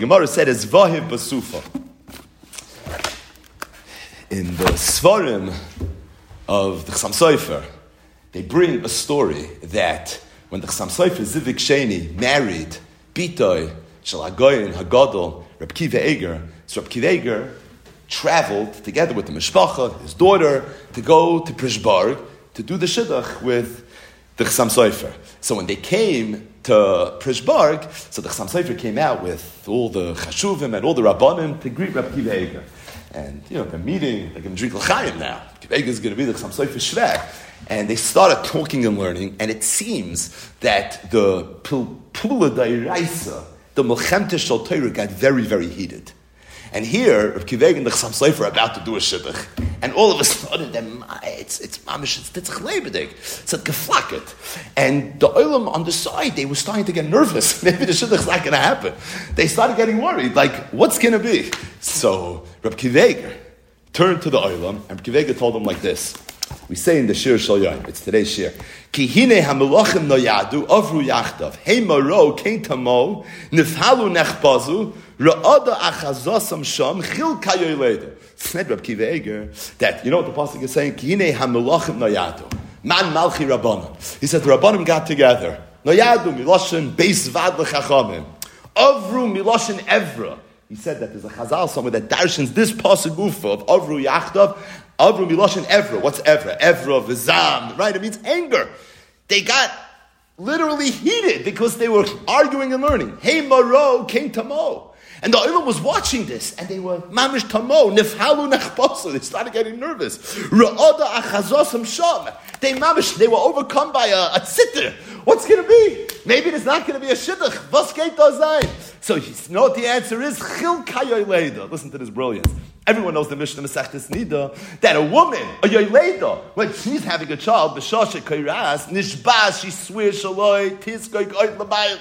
Gemara said is Vahiv Basufa. In the Svarim of the Chassam Sofer, they bring a story that when the Chassam Sofer Zivik Sheni married Bitoy Shalagoyin Hagadol Reb Kiva Eiger, so Reb Kiva Eiger traveled together with the Mishpacha, his daughter, to go to Prishbarg to do the Shidduch with the Chassam Sofer. So when they came to Prishbarg, so the Chassam Sofer came out with all the Chashuvim and all the Rabbanim to greet Rabbi Kiva Eiger. And, you know, they're meeting, they're going to drink L'chaim now. Kiva is going to be the Chassam Sofer Shvek. And they started talking and learning, and it seems that the Pula Dairaisa, the Melchemte Shal got very, very heated. And here, Rav Kiveg and the Chassam Sofer are about to do a shidduch, and all of a sudden, it's it's mamish, it's titzach lebedig, it's a geflaket. And the oilam on the side, they were starting to get nervous. Maybe the shidduch's not going to happen. They started getting worried, like, what's going to be? So Rav Kiveg turned to the oilam, and Rav Kiveg told them like this. We say in the Shir Shal it's today's Shir. Ki hine hamelachim no yadu, avru yachtav, hey maro, kein nifhalu nechbazu, ra'ada achazosam sham, chil kayoyleda. Said Rab Kiva Eiger, that, you know what the Pasuk is saying? Ki hine hamelachim no yadu. Man malchi rabbanim. He said the rabbanim got together. No yadu, miloshin, beis vad l'chachamim. Avru miloshin evra. He said that there's a chazal somewhere that darshans this pasuk of Avru Yachtav Avru Miloshin Evra. What's Evra? Evra, Vizam, right? It means anger. They got literally heated because they were arguing and learning. Hey Maro came to Mo. And the Olam was watching this, and they were mamish tamo, nifhalu nechposu. They started getting nervous. Ra'oda achazosam sham. They mamish, they were overcome by a, a tzitr. What's going to be? Maybe there's not going to be a shidduch. Was geht? So you know what the answer is? Chil kayoy Listen to this brilliance. Everyone knows the Mishnah Masechtes Nida that a woman, a yoyleda, when she's having a child, b'shasha kairas, nishbas, she swears shaloi, tiskoy goit labayla.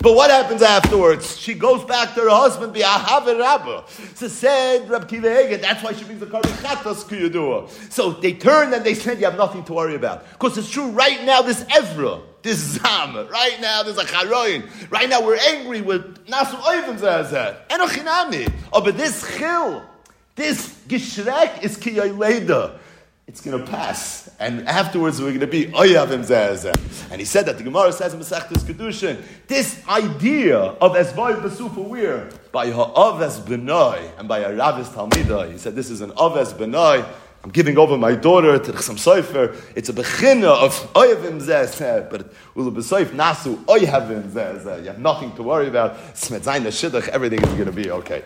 But what happens afterwards? She goes back to her husband, the Ahav Rabba. So said Rab Kiva that's why she brings the carbon chatas kuyadua. So they turn and they said, you have nothing to worry about. Because it's true, right now, this Ezra, this Zam, right now, there's a Charoin. Right now, we're angry with Nasu Oivim Zazat. Enochinami. Oh, but this Chil, this Gishrek is Kiyoyleda. It's going to pass. And afterwards, we're going to be Oyavim Zezeh. And he said that the Gemara says in Masechtas Kedushin, this idea of Esvay Basufa Weir, by Ha'aves Benoy and by a Ravis Talmida, he said this is an Aves Benoy. I'm giving over my daughter to the Sofer. It's a bechina of oyavim zeh, but ulu b'soif nasu oyavim zeh. You have nothing to worry about. Smetzayin shidduch, everything is going to be okay.